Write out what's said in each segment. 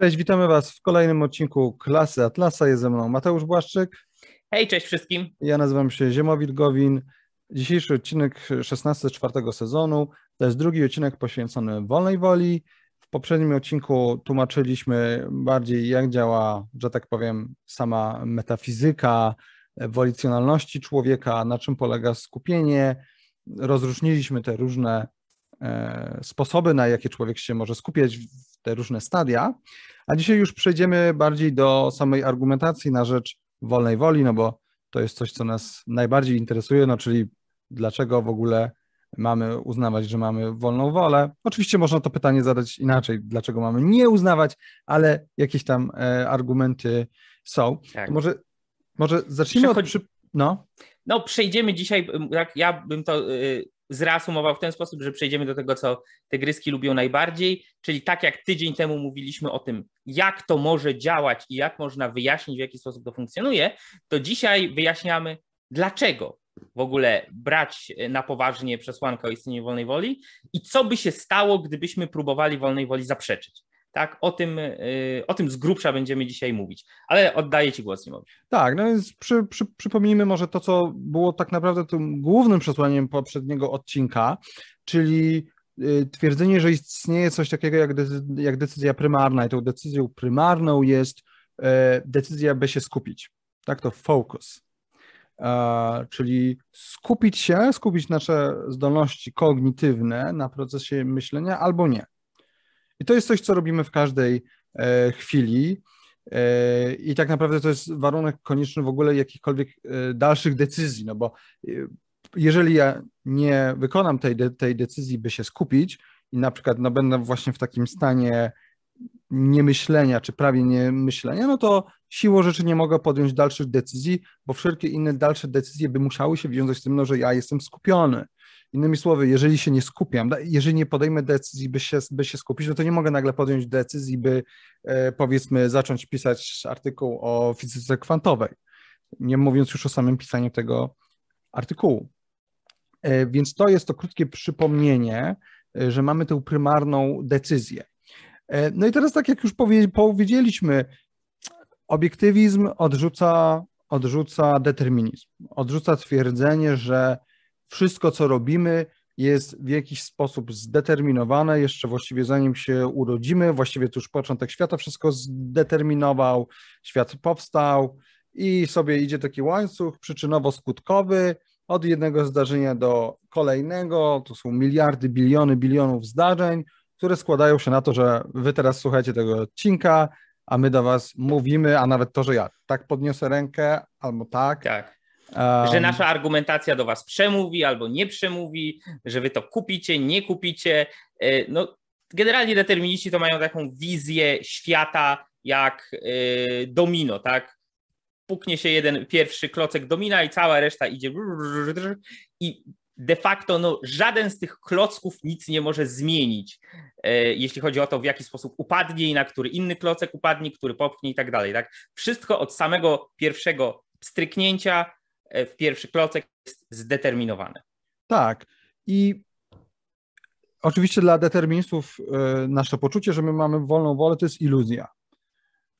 Cześć, witamy Was w kolejnym odcinku Klasy Atlasa. Jest ze mną Mateusz Błaszczyk. Hej, cześć wszystkim. Ja nazywam się Ziemowit Gowin. Dzisiejszy odcinek 16 czwartego sezonu to jest drugi odcinek poświęcony wolnej woli. W poprzednim odcinku tłumaczyliśmy bardziej, jak działa, że tak powiem, sama metafizyka wolicjonalności człowieka, na czym polega skupienie. Rozróżniliśmy te różne e, sposoby, na jakie człowiek się może skupiać te różne stadia. A dzisiaj już przejdziemy bardziej do samej argumentacji na rzecz wolnej woli, no bo to jest coś, co nas najbardziej interesuje, no czyli dlaczego w ogóle mamy uznawać, że mamy wolną wolę. Oczywiście można to pytanie zadać inaczej, dlaczego mamy nie uznawać, ale jakieś tam e, argumenty są. Tak. może, może zacznijmy Przechodzi... od... Przy... No. no, przejdziemy dzisiaj, jak ja bym to y, zreasumował w ten sposób, że przejdziemy do tego, co te gryski lubią najbardziej, czyli tak jak tydzień temu mówiliśmy o tym, jak to może działać i jak można wyjaśnić, w jaki sposób to funkcjonuje, to dzisiaj wyjaśniamy, dlaczego w ogóle brać na poważnie przesłankę o istnieniu wolnej woli i co by się stało, gdybyśmy próbowali wolnej woli zaprzeczyć. Tak, o tym, y, o tym z grubsza będziemy dzisiaj mówić, ale oddaję Ci głos, Nimowi. Tak, no więc przy, przy, przypomnijmy może to, co było tak naprawdę tym głównym przesłaniem poprzedniego odcinka, czyli y, twierdzenie, że istnieje coś takiego jak, decyzja, jak decyzja prymarna i tą decyzją prymarną jest e, decyzja, by się skupić. Tak, to focus. czyli skupić się, skupić nasze zdolności kognitywne na procesie myślenia albo nie. I to jest coś, co robimy w każdej e, chwili. E, I tak naprawdę to jest warunek konieczny w ogóle jakichkolwiek e, dalszych decyzji, no bo jeżeli ja nie wykonam tej, tej decyzji, by się skupić i na przykład no, będę właśnie w takim stanie niemyślenia, czy prawie niemyślenia, no to siłą rzeczy nie mogę podjąć dalszych decyzji, bo wszelkie inne dalsze decyzje by musiały się wiązać z tym, no, że ja jestem skupiony. Innymi słowy, jeżeli się nie skupiam, jeżeli nie podejmę decyzji, by się, by się skupić, no to nie mogę nagle podjąć decyzji, by e, powiedzmy zacząć pisać artykuł o fizyce kwantowej, nie mówiąc już o samym pisaniu tego artykułu. E, więc to jest to krótkie przypomnienie, e, że mamy tę prymarną decyzję. No i teraz, tak jak już powiedzieliśmy, obiektywizm odrzuca, odrzuca determinizm, odrzuca twierdzenie, że wszystko, co robimy, jest w jakiś sposób zdeterminowane, jeszcze właściwie zanim się urodzimy, właściwie tuż początek świata wszystko zdeterminował, świat powstał i sobie idzie taki łańcuch przyczynowo-skutkowy od jednego zdarzenia do kolejnego, to są miliardy, biliony, bilionów zdarzeń, które składają się na to, że wy teraz słuchacie tego odcinka, a my do was mówimy, a nawet to, że ja tak podniosę rękę albo tak, tak. Um, że nasza argumentacja do Was przemówi albo nie przemówi, że Wy to kupicie, nie kupicie. E, no, generalnie determiniści to mają taką wizję świata jak e, domino, tak? Puknie się jeden pierwszy klocek domina i cała reszta idzie i de facto no, żaden z tych klocków nic nie może zmienić, e, jeśli chodzi o to, w jaki sposób upadnie i na który inny klocek upadnie, który popchnie i tak dalej. Tak? Wszystko od samego pierwszego stryknięcia w pierwszy klocek jest zdeterminowane. Tak. I oczywiście dla deterministów e, nasze poczucie, że my mamy wolną wolę, to jest iluzja.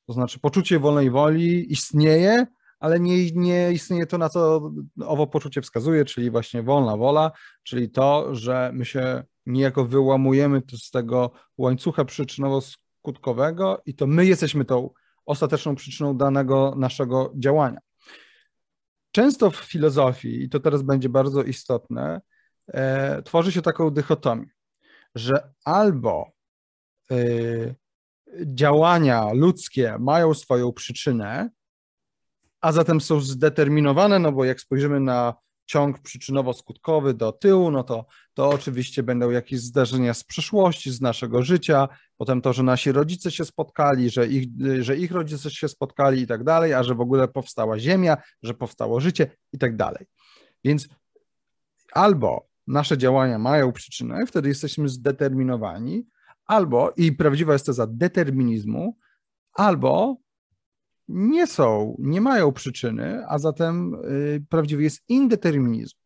To znaczy poczucie wolnej woli istnieje, ale nie, nie istnieje to, na co owo poczucie wskazuje, czyli właśnie wolna wola, czyli to, że my się niejako wyłamujemy z tego łańcucha przyczynowo-skutkowego i to my jesteśmy tą ostateczną przyczyną danego naszego działania. Często w filozofii, i to teraz będzie bardzo istotne, e, tworzy się taką dychotomię, że albo e, działania ludzkie mają swoją przyczynę, a zatem są zdeterminowane, no bo jak spojrzymy na ciąg przyczynowo-skutkowy do tyłu, no to, to oczywiście będą jakieś zdarzenia z przeszłości, z naszego życia, potem to, że nasi rodzice się spotkali, że ich, że ich rodzice się spotkali i tak dalej, a że w ogóle powstała Ziemia, że powstało życie i tak dalej. Więc albo nasze działania mają przyczynę, wtedy jesteśmy zdeterminowani, albo, i prawdziwa jest teza determinizmu, albo nie są, nie mają przyczyny, a zatem y, prawdziwy jest indeterminizm,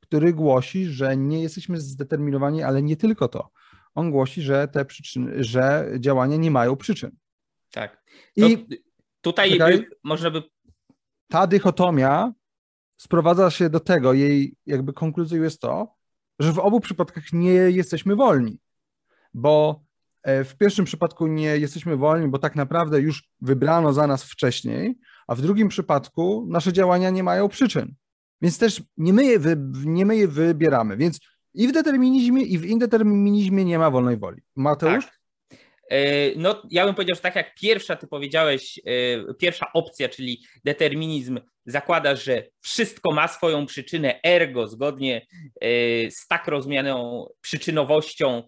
który głosi, że nie jesteśmy zdeterminowani, ale nie tylko to. On głosi, że te przyczyny, że działania nie mają przyczyn. Tak. To I tutaj by, można by. Ta dychotomia sprowadza się do tego, jej jakby konkluzją jest to, że w obu przypadkach nie jesteśmy wolni, bo w pierwszym przypadku nie jesteśmy wolni, bo tak naprawdę już wybrano za nas wcześniej, a w drugim przypadku nasze działania nie mają przyczyn. Więc też nie my je, wy, nie my je wybieramy. Więc i w determinizmie, i w indeterminizmie nie ma wolnej woli. Mateusz? Tak. E, no, ja bym powiedział, że tak jak pierwsza, ty powiedziałeś, e, pierwsza opcja, czyli determinizm, zakłada, że wszystko ma swoją przyczynę, ergo, zgodnie e, z tak rozumianą przyczynowością,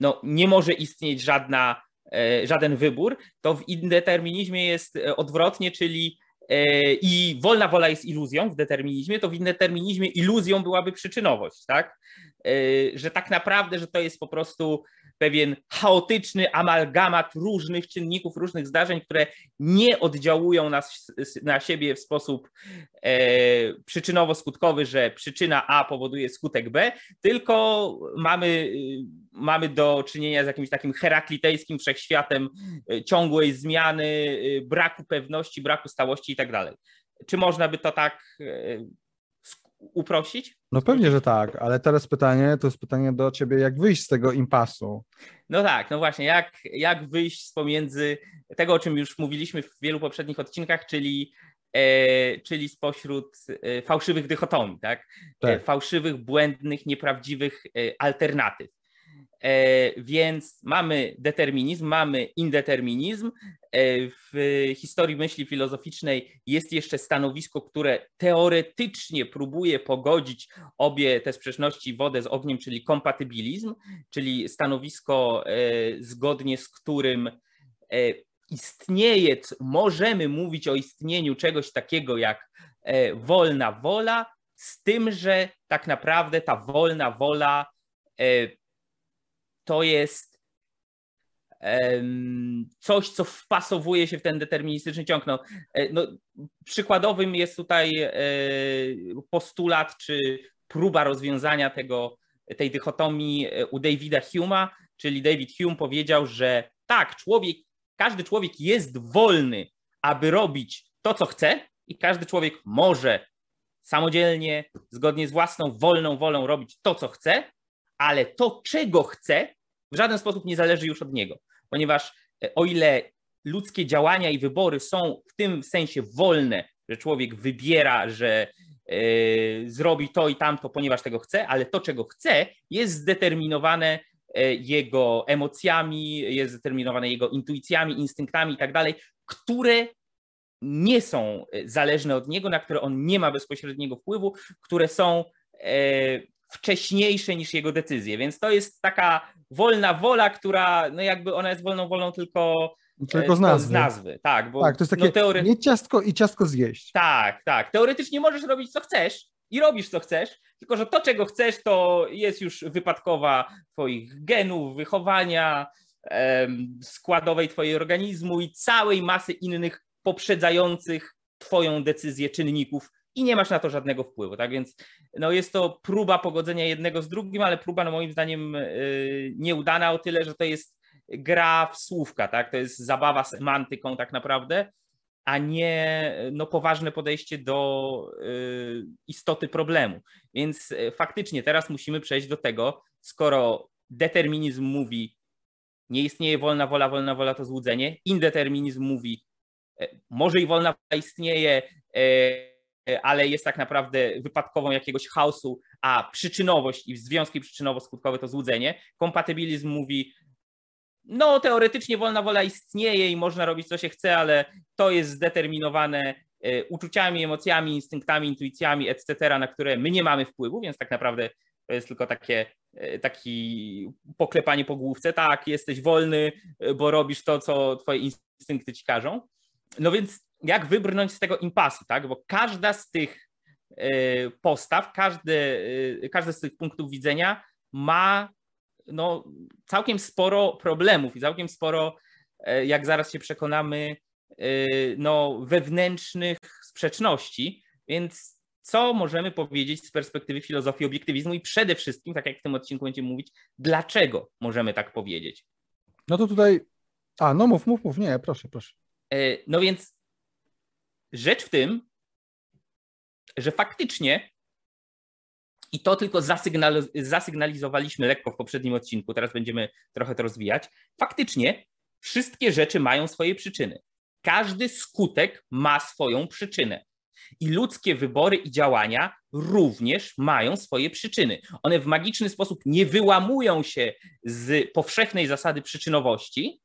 no, nie może istnieć żadna, żaden wybór, to w indeterminizmie jest odwrotnie, czyli i wolna wola jest iluzją w determinizmie, to w indeterminizmie iluzją byłaby przyczynowość, tak? Że tak naprawdę, że to jest po prostu pewien chaotyczny amalgamat różnych czynników, różnych zdarzeń, które nie oddziałują na, na siebie w sposób e, przyczynowo-skutkowy, że przyczyna A powoduje skutek B, tylko mamy, mamy do czynienia z jakimś takim heraklitejskim wszechświatem e, ciągłej zmiany, e, braku pewności, braku stałości i tak dalej. Czy można by to tak e, uprościć? No pewnie, że tak, ale teraz pytanie, to jest pytanie do ciebie, jak wyjść z tego impasu? No tak, no właśnie, jak, jak wyjść z pomiędzy tego, o czym już mówiliśmy w wielu poprzednich odcinkach, czyli, e, czyli spośród e, fałszywych dychotomii, tak? E, tak. Fałszywych, błędnych, nieprawdziwych e, alternatyw. E, więc mamy determinizm, mamy indeterminizm. E, w historii myśli filozoficznej jest jeszcze stanowisko, które teoretycznie próbuje pogodzić obie te sprzeczności wodę z ogniem, czyli kompatybilizm, czyli stanowisko e, zgodnie z którym istnieje, możemy mówić o istnieniu czegoś takiego jak wolna wola, z tym, że tak naprawdę ta wolna wola to jest coś, co wpasowuje się w ten deterministyczny ciąg. No, e, no, przykładowym jest tutaj e, postulat czy próba rozwiązania tego, tej dychotomii e, u Davida Hume'a, czyli David Hume powiedział, że tak, człowiek, każdy człowiek jest wolny, aby robić to, co chce i każdy człowiek może samodzielnie, zgodnie z własną wolną wolą robić to, co chce, ale to, czego chce, w żaden sposób nie zależy już od niego, ponieważ e, o ile ludzkie działania i wybory są w tym sensie wolne, że człowiek wybiera, że yy, zrobi to i tamto, ponieważ tego chce, ale to, czego chce, jest zdeterminowane e, jego emocjami, jest zdeterminowane jego intuicjami, instynktami i tak dalej, które nie są zależne od niego, na które on nie ma bezpośredniego wpływu, które są wcześniejsze niż jego decyzje, więc to jest taka wolna wola, która no jakby ona jest wolną wolą tylko tylko z nazwy. Z nazwy. Tak, bo tak, to jest takie no teory... nie ciastko i ciastko zjeść. Tak, tak. Teoretycznie możesz robić co chcesz i robisz co chcesz, tylko że to czego chcesz to jest już wypadkowa twoich genów, wychowania, em, składowej twojego organizmu i całej masy innych poprzedzających twoją decyzję czynników, i nie masz na to żadnego wpływu, tak więc no jest to próba pogodzenia jednego z drugim, ale próba no moim zdaniem yy, nieudana o tyle, że to jest gra w słówka, tak, to jest zabawa semantyką tak naprawdę, a nie no, poważne podejście do yy, istoty problemu. Więc yy, faktycznie teraz musimy przejść do tego, skoro determinizm mówi, nie istnieje wolna wola, wolna wola to złudzenie, indeterminizm mówi, może i wolna wola istnieje, E, ale jest tak naprawdę wypadkową jakiegoś chaosu, a przyczynowość i związki przyczynowo-skutkowe to złudzenie. Kompatybilizm mówi, no teoretycznie wolna wola istnieje i można robić co się chce, ale to jest zdeterminowane e, uczuciami, emocjami, instynktami, intuicjami, etc., na które my nie mamy wpływu, więc tak naprawdę to jest tylko takie e, taki poklepanie po główce. Tak, jesteś wolny, bo robisz to, co twoje instynkty ci każą. No więc jak wybrnąć z tego impasu, tak? Bo każda z tych e, postaw, każdy, e, każdy z tych punktów widzenia ma no, całkiem sporo problemów i całkiem sporo, e, jak zaraz się przekonamy, no, wewnętrznych sprzeczności. Więc co możemy powiedzieć z perspektywy filozofii obiektywizmu i przede wszystkim, tak jak w tym odcinku będziemy mówić, dlaczego możemy tak powiedzieć? No to tutaj A, no mów, mów, mów, nie, proszę, proszę. No więc rzecz w tym, że faktycznie i to tylko zasygnalizowaliśmy lekko w poprzednim odcinku, teraz będziemy trochę to rozwijać. Faktycznie wszystkie rzeczy mają swoje przyczyny. Każdy skutek ma swoją przyczynę. I ludzkie wybory i działania również mają swoje przyczyny. One w magiczny sposób nie wyłamują się z powszechnej zasady przyczynowości,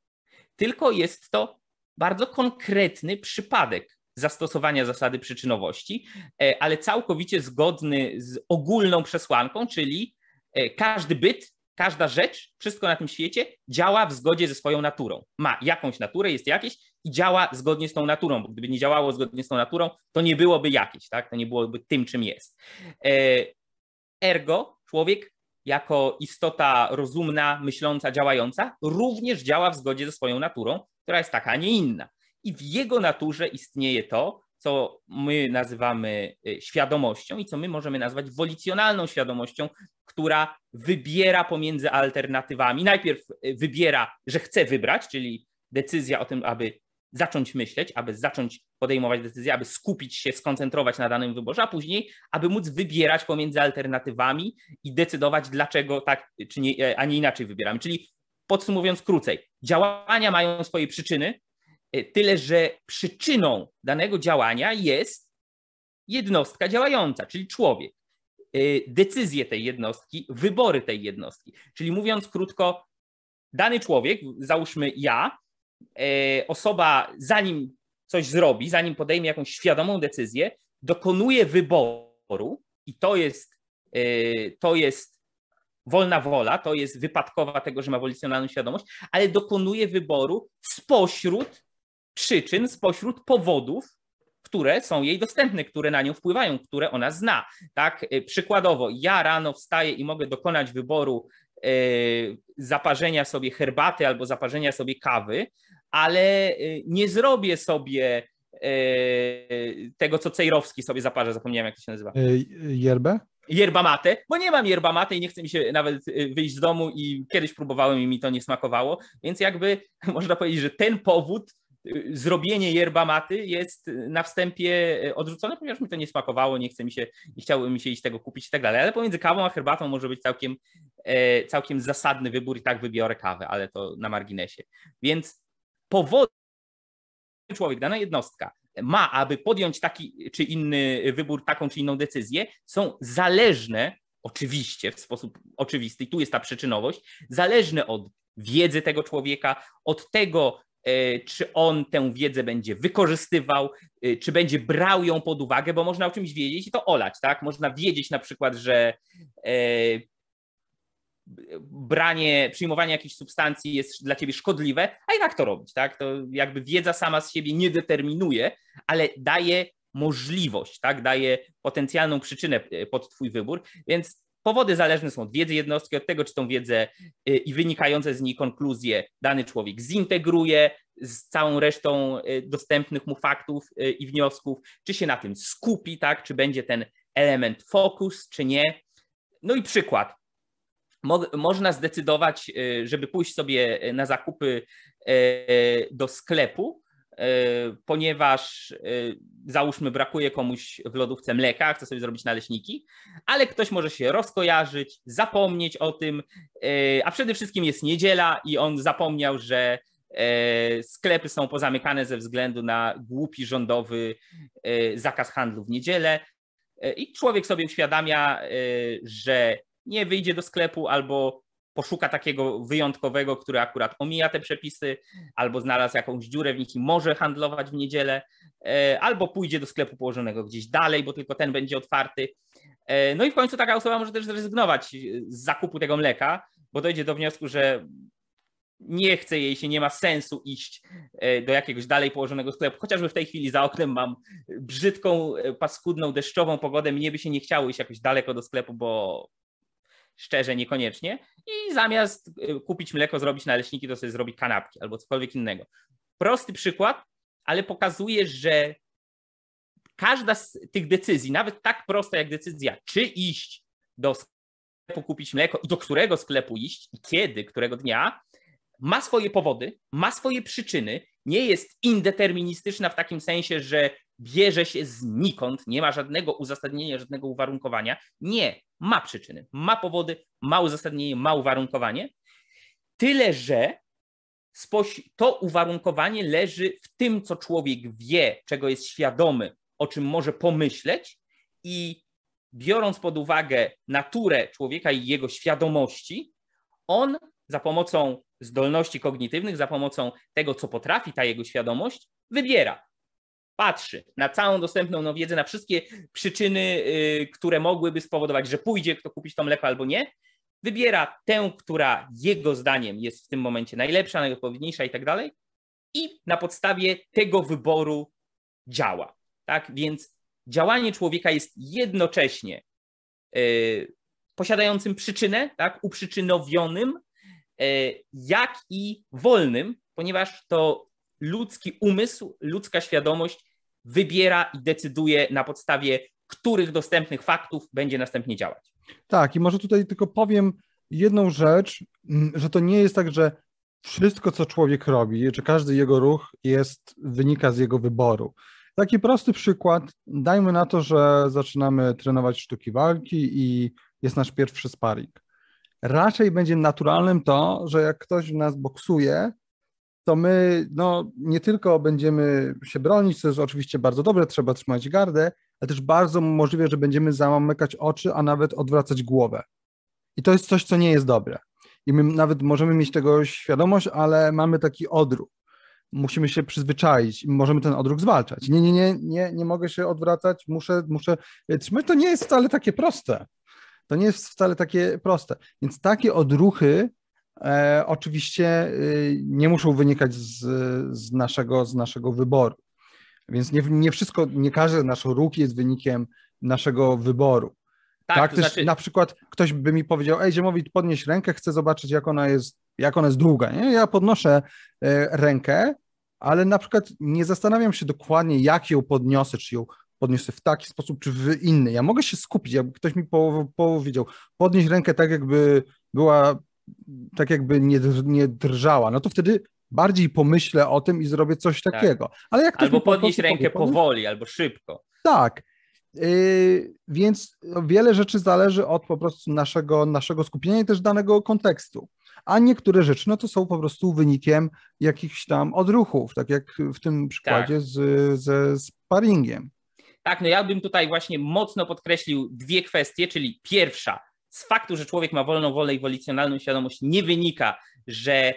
tylko jest to bardzo konkretny przypadek zastosowania zasady przyczynowości, e, ale całkowicie zgodny z ogólną przesłanką, czyli e, każdy byt, każda rzecz, wszystko na tym świecie działa w zgodzie ze swoją naturą. Ma jakąś naturę, jest jakieś i działa zgodnie z tą naturą, bo gdyby nie działało zgodnie z tą naturą, to nie byłoby jakieś, tak? To nie byłoby tym, czym jest. E, ergo, człowiek jako istota rozumna, myśląca, działająca, również działa w zgodzie ze swoją naturą, która jest taka, a nie inna i w jego naturze istnieje to, co my nazywamy y, świadomością i co my możemy nazwać wolicjonalną świadomością, która wybiera pomiędzy alternatywami. Najpierw y, wybiera, że chce wybrać, czyli decyzja o tym, aby zacząć myśleć, aby zacząć podejmować decyzje, aby skupić się, skoncentrować na danym wyborze, a później, aby móc wybierać pomiędzy alternatywami i decydować, dlaczego tak, czy nie, a nie inaczej wybieramy. Czyli podsumowując krócej, działania mają swoje przyczyny, E, tyle, że przyczyną danego działania jest jednostka działająca, czyli człowiek. E, decyzje tej jednostki, wybory tej jednostki. Czyli mówiąc krótko, dany człowiek, załóżmy ja, e, osoba, zanim coś zrobi, zanim podejmie jakąś świadomą decyzję, dokonuje wyboru i to jest, to jest wolna wola, to jest wypadkowa tego, że ma wolicjonalną świadomość, ale dokonuje wyboru spośród przyczyn, spośród powodów, które są jej dostępne, które na nią wpływają, które ona zna. Tak? Y, przykładowo, ja rano wstaję i mogę dokonać wyboru y, zaparzenia sobie herbaty albo zaparzenia sobie kawy, ale y, nie zrobię sobie tego, co Cejrowski sobie zaparza, zapomniałem jak to się nazywa. Yerbę? Yerba mate, bo nie mam yerba mate i nie chce mi się nawet wyjść z domu i kiedyś próbowałem i mi to nie smakowało, więc jakby można powiedzieć, że ten powód zrobienie yerba maty jest na wstępie odrzucone, ponieważ mi to nie smakowało, nie chce mi się, nie chciało mi się iść tego kupić i tak dalej, ale pomiędzy kawą a herbatą może być całkiem, e, całkiem zasadny wybór i tak wybiorę kawę, ale to na marginesie. Więc powody człowiek, dana jednostka ma, aby podjąć taki czy inny wybór, taką czy inną decyzję, są zależne, oczywiście, w sposób oczywisty, i tu jest ta przyczynowość, zależne od wiedzy tego człowieka, od tego, E, czy on tę wiedzę będzie wykorzystywał, e, czy będzie brał ją pod uwagę, bo można o czymś wiedzieć i to olać, tak? Można wiedzieć na przykład, że e, branie, przyjmowanie jakiejś substancji jest dla ciebie szkodliwe, a i tak to robić, tak? To jakby wiedza sama z siebie nie determinuje, ale daje możliwość, tak? Daje potencjalną przyczynę pod twój wybór, więc Powody zależne są od wiedzy jednostki, od tego, czy tą wiedzę y, i wynikające z niej konkluzje dany człowiek zintegruje z całą resztą y, dostępnych mu faktów y, i wniosków, czy się na tym skupi, tak, czy będzie ten element fokus, czy nie. No i przykład. Mo można zdecydować, żeby pójść sobie na zakupy do sklepu, ponieważ e, załóżmy brakuje komuś w lodówce mleka, chce sobie zrobić naleśniki, ale ktoś może się rozkojarzyć, zapomnieć o tym, e, a przede wszystkim jest niedziela i on zapomniał, że sklepy są pozamykane ze względu na głupi rządowy zakaz handlu w niedzielę. I człowiek sobie uświadamia, że nie wyjdzie do sklepu albo poszuka takiego wyjątkowego, który akurat omija te przepisy, albo znalazł jakąś dziurę w nich i może handlować w niedzielę, e, albo pójdzie do sklepu położonego gdzieś dalej, bo tylko ten będzie otwarty. E, no i w końcu taka osoba może też zrezygnować z zakupu tego mleka, bo dojdzie do wniosku, że nie chce jej się, nie ma sensu iść e, do jakiegoś dalej położonego sklepu. Chociażby w tej chwili za oknem mam brzydką, paskudną, deszczową pogodę, mnie by się nie chciało iść jakoś daleko do sklepu, bo szczerze niekoniecznie i zamiast y, kupić mleko, zrobić naleśniki, to sobie zrobi kanapki albo cokolwiek innego. Prosty przykład, ale pokazuje, że każda z tych decyzji, nawet tak prosta jak decyzja, czy iść do sklepu kupić mleko i do którego sklepu iść i kiedy, którego dnia, ma swoje powody, ma swoje przyczyny, nie jest indeterministyczna w takim sensie, że bierze się znikąd, nie ma żadnego uzasadnienia, żadnego uwarunkowania. Nie, ma przyczyny, ma powody, ma uzasadnienie, ma uwarunkowanie. Tyle, że to uwarunkowanie leży w tym, co człowiek wie, czego jest świadomy, o czym może pomyśleć i biorąc pod uwagę naturę człowieka i jego świadomości, on za pomocą zdolności kognitywnych, za pomocą tego, co potrafi ta jego świadomość, wybiera. Patrzy na całą dostępną no, wiedzę, na wszystkie przyczyny, yy, które mogłyby spowodować, że pójdzie kto kupić to mleko albo nie. Wybiera tę, która jego zdaniem jest w tym momencie najlepsza, najodpowiedniejsza i tak dalej. I na podstawie tego wyboru działa. Tak więc działanie człowieka jest jednocześnie yy, posiadającym przyczynę, tak, uprzyczynowionym E, jak i wolnym, ponieważ to ludzki umysł, ludzka świadomość wybiera i decyduje na podstawie których dostępnych faktów będzie następnie działać. Tak, i może tutaj tylko powiem jedną rzecz, że to nie jest tak, że wszystko, co człowiek robi, czy każdy jego ruch jest, wynika z jego wyboru. Taki prosty przykład, dajmy na to, że zaczynamy trenować sztuki walki i jest nasz pierwszy sparring raczej będzie naturalnym to, że jak ktoś w nas boksuje, to my no, nie tylko będziemy się bronić, co jest oczywiście bardzo dobre, trzeba trzymać gardę, ale też bardzo możliwe, że będziemy zamykać oczy, a nawet odwracać głowę. I to jest coś, co nie jest dobre. I my nawet możemy mieć tego świadomość, ale mamy taki odruch. Musimy się przyzwyczaić i możemy ten odruch zwalczać. Nie, nie, nie, nie, nie mogę się odwracać, muszę, muszę trzymać. To nie jest wcale takie proste. To nie jest wcale takie proste. Więc takie odruchy e, oczywiście y, nie muszą wynikać z, z, naszego, z naszego wyboru. Więc nie, nie wszystko, nie każdy nasz ruch jest wynikiem naszego wyboru. Tak, tak? Też znaczy... na przykład ktoś by mi powiedział, ej Ziemowit, podnieś rękę, chcę zobaczyć jak ona jest, jak ona jest długa. Nie? Ja podnoszę e, rękę, ale na przykład nie zastanawiam się dokładnie, jak ją podniosę, czy ją podniosę w taki sposób, czy w inny. Ja mogę się skupić, jakby ktoś mi powiedział, podnieść rękę tak, jakby była, tak jakby nie, nie drżała, no to wtedy bardziej pomyślę o tym i zrobię coś tak. takiego. Ale jak albo podnieść rękę powie, powoli, albo szybko. Tak. Yy, więc wiele rzeczy zależy od po prostu naszego, naszego skupienia i też danego kontekstu. A niektóre rzeczy, no to są po prostu wynikiem jakichś tam odruchów, tak jak w tym przykładzie tak. z, ze sparingiem. Tak, no ja bym tutaj właśnie mocno podkreślił dwie kwestie, czyli pierwsza, z faktu, że człowiek ma wolną wolę i wolicjonalną świadomość, nie wynika, że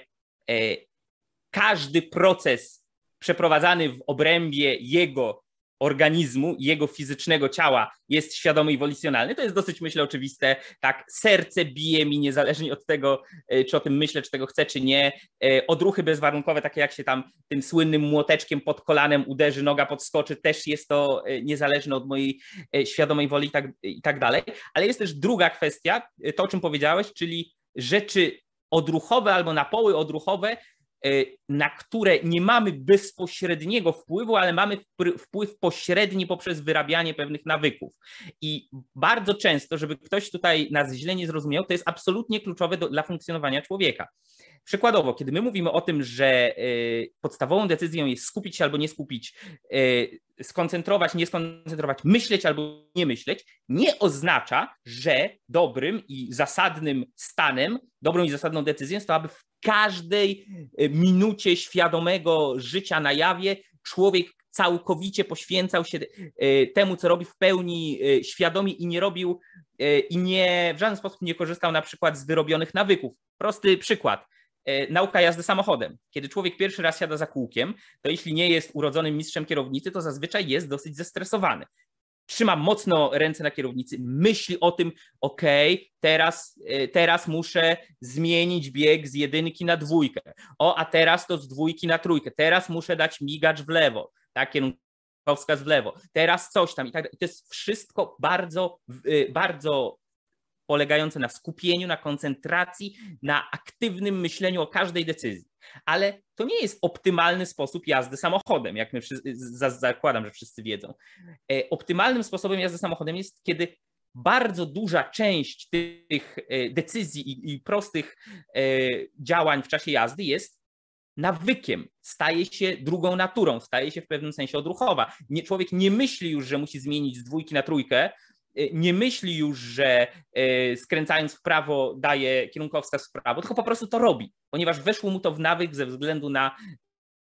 e, każdy proces przeprowadzany w obrębie jego organizmu, jego fizycznego ciała jest świadomy i wolicjonalny. To jest dosyć, myślę, oczywiste. Tak, serce bije mi niezależnie od tego, e, czy o tym myślę, czy tego chcę, czy nie. E, odruchy bezwarunkowe, takie jak się tam tym słynnym młoteczkiem pod kolanem uderzy, noga podskoczy, też jest to e, niezależne od mojej świadomej woli i tak, i tak dalej. Ale jest też druga kwestia, to o czym powiedziałeś, czyli rzeczy odruchowe albo napoły odruchowe na które nie mamy bezpośredniego wpływu, ale mamy wpływ pośredni poprzez wyrabianie pewnych nawyków. I bardzo często, żeby ktoś tutaj nas źle nie zrozumiał, to jest absolutnie kluczowe do, dla funkcjonowania człowieka. Przykładowo, kiedy my mówimy o tym, że e, podstawową decyzją jest skupić się albo nie skupić, e, skoncentrować, nie skoncentrować, myśleć albo nie myśleć, nie oznacza, że dobrym i zasadnym stanem, dobrą i zasadną decyzją jest to, aby każdej e, minucie świadomego życia na jawie człowiek całkowicie poświęcał się temu, co robi w pełni świadomie i nie robił i nie w żaden sposób nie korzystał na przykład z wyrobionych nawyków. Prosty przykład. Nauka jazdy samochodem. Kiedy człowiek pierwszy raz siada za kółkiem, to jeśli nie jest urodzonym mistrzem kierownicy, to zazwyczaj jest dosyć zestresowany. Trzyma mocno ręce na kierownicy, myśli o tym, ok, teraz, e, teraz muszę zmienić bieg z jedynki na dwójkę. O, a teraz to z dwójki na trójkę. Teraz muszę dać migacz w lewo, tak, kierunkowskaz w lewo. Teraz coś tam i tak. To jest wszystko bardzo, e, bardzo polegające na skupieniu, na koncentracji, na aktywnym myśleniu o każdej decyzji. Ale to nie jest optymalny sposób jazdy samochodem, jak my zakładam, że wszyscy wiedzą. E, optymalnym sposobem jazdy samochodem jest, kiedy bardzo duża część tych e, decyzji i, prostych e, działań w czasie jazdy jest nawykiem, staje się drugą naturą, staje się w pewnym sensie odruchowa. Nie, człowiek nie myśli już, że musi zmienić z dwójki na trójkę, nie myśli już, że skręcając w prawo daje kierunkowskaz w prawo, tylko po prostu to robi, ponieważ weszło mu to w nawyk ze względu na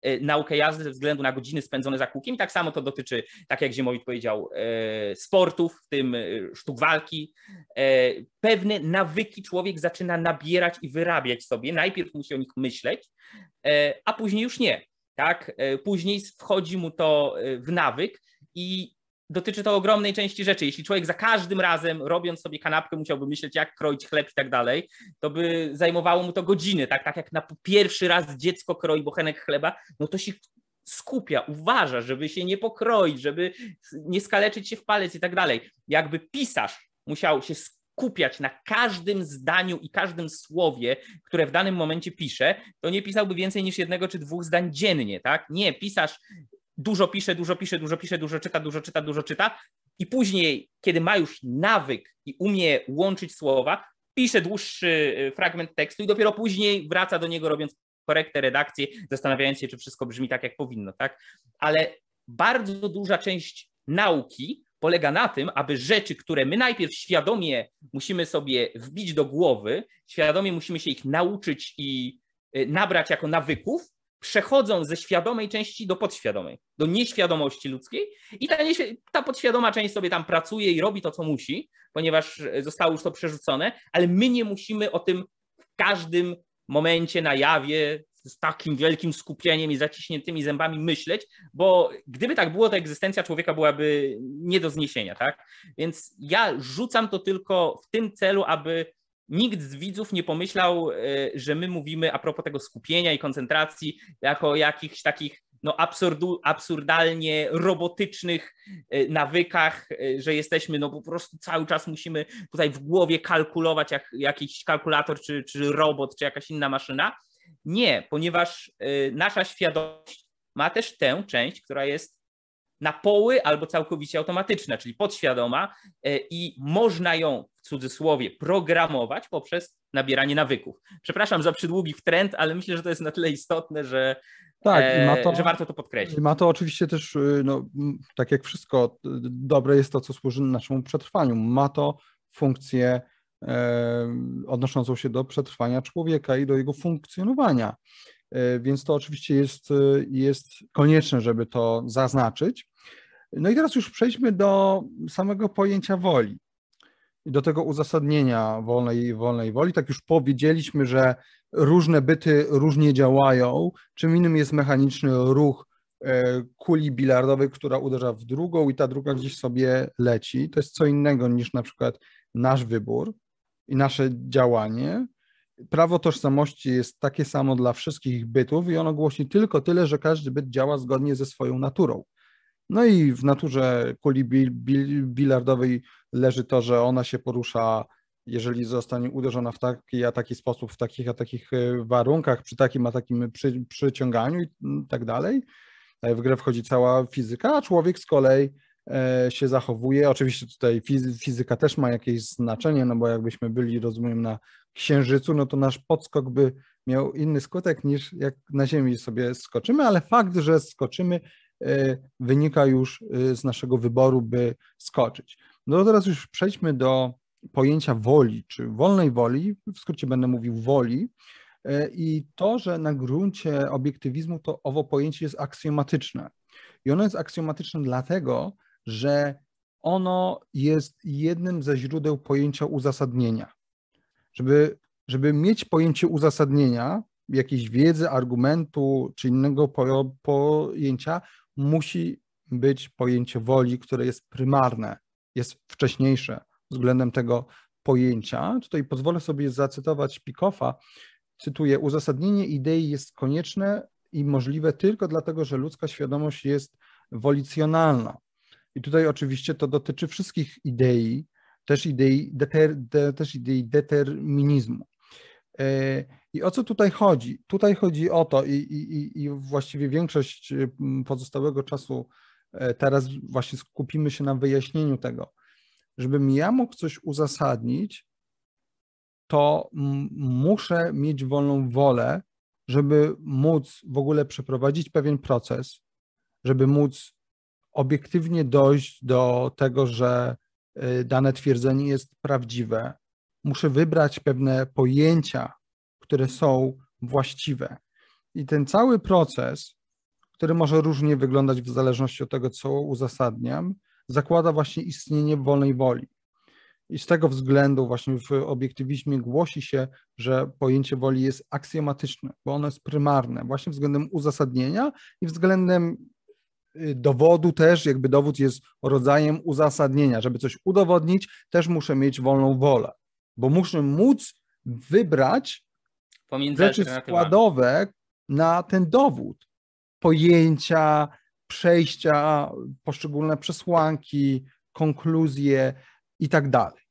E, naukę jazdy ze względu na godziny spędzone za kółkiem. Tak samo to dotyczy, tak jak Ziemowit powiedział, sportów, w tym sztuk walki. Pewne nawyki człowiek zaczyna nabierać i wyrabiać sobie. Najpierw musi o nich myśleć, a później już nie. Tak? Później wchodzi mu to w nawyk i dotyczy to ogromnej części rzeczy. Jeśli człowiek za każdym razem, robiąc sobie kanapkę, musiałby myśleć, jak kroić chleb i tak dalej, to by zajmowało mu to godziny, tak, tak jak na pierwszy raz dziecko kroi bochenek chleba, no to się skupia, uważa, żeby się nie pokroić, żeby nie skaleczyć się w palec i tak dalej. Jakby pisarz musiał się skupiać na każdym zdaniu i każdym słowie, które w danym momencie pisze, to nie pisałby więcej niż jednego czy dwóch zdań dziennie, tak? Nie, pisarz dużo pisze, dużo pisze, dużo pisze, dużo czyta, dużo czyta, dużo czyta i później, kiedy ma już nawyk i umie łączyć słowa, pisze dłuższy y, fragment tekstu i dopiero później wraca do niego robiąc korektę, redakcję, zastanawiając się, czy wszystko brzmi tak, jak powinno, tak? Ale bardzo duża część nauki polega na tym, aby rzeczy, które my najpierw świadomie musimy sobie wbić do głowy, świadomie musimy się ich nauczyć i y, nabrać jako nawyków, przechodzą ze świadomej części do podświadomej, do nieświadomości ludzkiej i ta, ta podświadoma część sobie tam pracuje i robi to, co musi, ponieważ e, zostało już to przerzucone, ale my nie musimy o tym w każdym momencie na jawie z takim wielkim skupieniem i zaciśniętymi zębami myśleć, bo gdyby tak było, to egzystencja człowieka byłaby nie do zniesienia, tak? Więc ja rzucam to tylko w tym celu, aby nikt z widzów nie pomyślał, e, że my mówimy a propos tego skupienia i koncentracji jako jakichś takich no, absurdu, absurdalnie robotycznych e, nawykach, e, że jesteśmy, no po prostu cały czas musimy tutaj w głowie kalkulować jak jakiś kalkulator, czy, czy robot, czy jakaś inna maszyna. Nie, ponieważ nasza świadomość ma też tę część, która jest na poły albo całkowicie automatyczna, czyli podświadoma e, i można ją w cudzysłowie programować poprzez nabieranie nawyków. Przepraszam za przydługi trend, ale myślę, że to jest na tyle istotne, że, tak, e, to, że warto to podkreślić. Ma to oczywiście też, y, no, tak jak wszystko, dobre jest to, co służy naszemu przetrwaniu. Ma to funkcję e, odnoszącą się do przetrwania człowieka i do jego funkcjonowania. E, więc to oczywiście jest, e, jest konieczne, żeby to zaznaczyć. No i teraz już przejdźmy do samego pojęcia woli i do tego uzasadnienia wolnej, wolnej woli. Tak już powiedzieliśmy, że różne byty różnie działają. Czym innym jest mechaniczny ruch e, kuli bilardowej, która uderza w drugą i ta druga gdzieś sobie leci. To jest co innego niż na przykład nasz wybór i nasze działanie prawo tożsamości jest takie samo dla wszystkich bytów i ono głosi tylko tyle, że każdy byt działa zgodnie ze swoją naturą. No i w naturze kuli bilardowej leży to, że ona się porusza, jeżeli zostanie uderzona w taki a taki sposób, w takich a takich e, warunkach, przy takim a takim przy, przyciąganiu i tak dalej. E, w grę wchodzi cała fizyka, a człowiek z kolei się zachowuje. Oczywiście tutaj fizyka też ma jakieś znaczenie, no bo jakbyśmy byli, rozumiem, na Księżycu, no to nasz podskok by miał inny skutek niż jak na Ziemi sobie skoczymy, ale fakt, że skoczymy, e, wynika już e, z naszego wyboru, by skoczyć. No teraz już przejdźmy do pojęcia woli, czy wolnej woli, w skrócie będę mówił woli, e, i to, że na gruncie obiektywizmu to owo pojęcie jest aksjomatyczne. I ono jest aksjomatyczne dlatego, że ono jest jednym ze źródeł pojęcia uzasadnienia żeby, żeby mieć pojęcie uzasadnienia, jakiejś wiedzy, argumentu czy innego pojęcia, musi być pojęcie woli, które jest prymarne, jest wcześniejsze względem tego pojęcia. Tutaj pozwolę sobie zacytować Pikoffa. Cytuję: Uzasadnienie idei jest konieczne i możliwe tylko dlatego, że ludzka świadomość jest wolicjonalna. I tutaj oczywiście to dotyczy wszystkich idei, też idei, deter, de, też idei determinizmu. E, I o co tutaj chodzi? Tutaj chodzi o to, i, i, i właściwie większość pozostałego czasu e, teraz właśnie skupimy się na wyjaśnieniu tego. żebym ja mógł coś uzasadnić, to muszę mieć wolną wolę, żeby móc w ogóle przeprowadzić pewien proces, żeby móc obiektywnie dojść do tego, że y, dane twierdzenie jest prawdziwe. Muszę wybrać pewne pojęcia, które są właściwe. I ten cały proces, który może różnie wyglądać w zależności od tego, co uzasadniam, zakłada właśnie istnienie wolnej woli. I z tego względu właśnie w obiektywizmie głosi się, że pojęcie woli jest aksjomatyczne, bo ono jest prymarne właśnie względem uzasadnienia i względem dowodu też, jakby dowód jest rodzajem uzasadnienia. Żeby coś udowodnić, też muszę mieć wolną wolę, bo muszę móc wybrać Pomiędzy rzeczy składowe na ten dowód. Pojęcia, przejścia, poszczególne przesłanki, konkluzje, i tak dalej.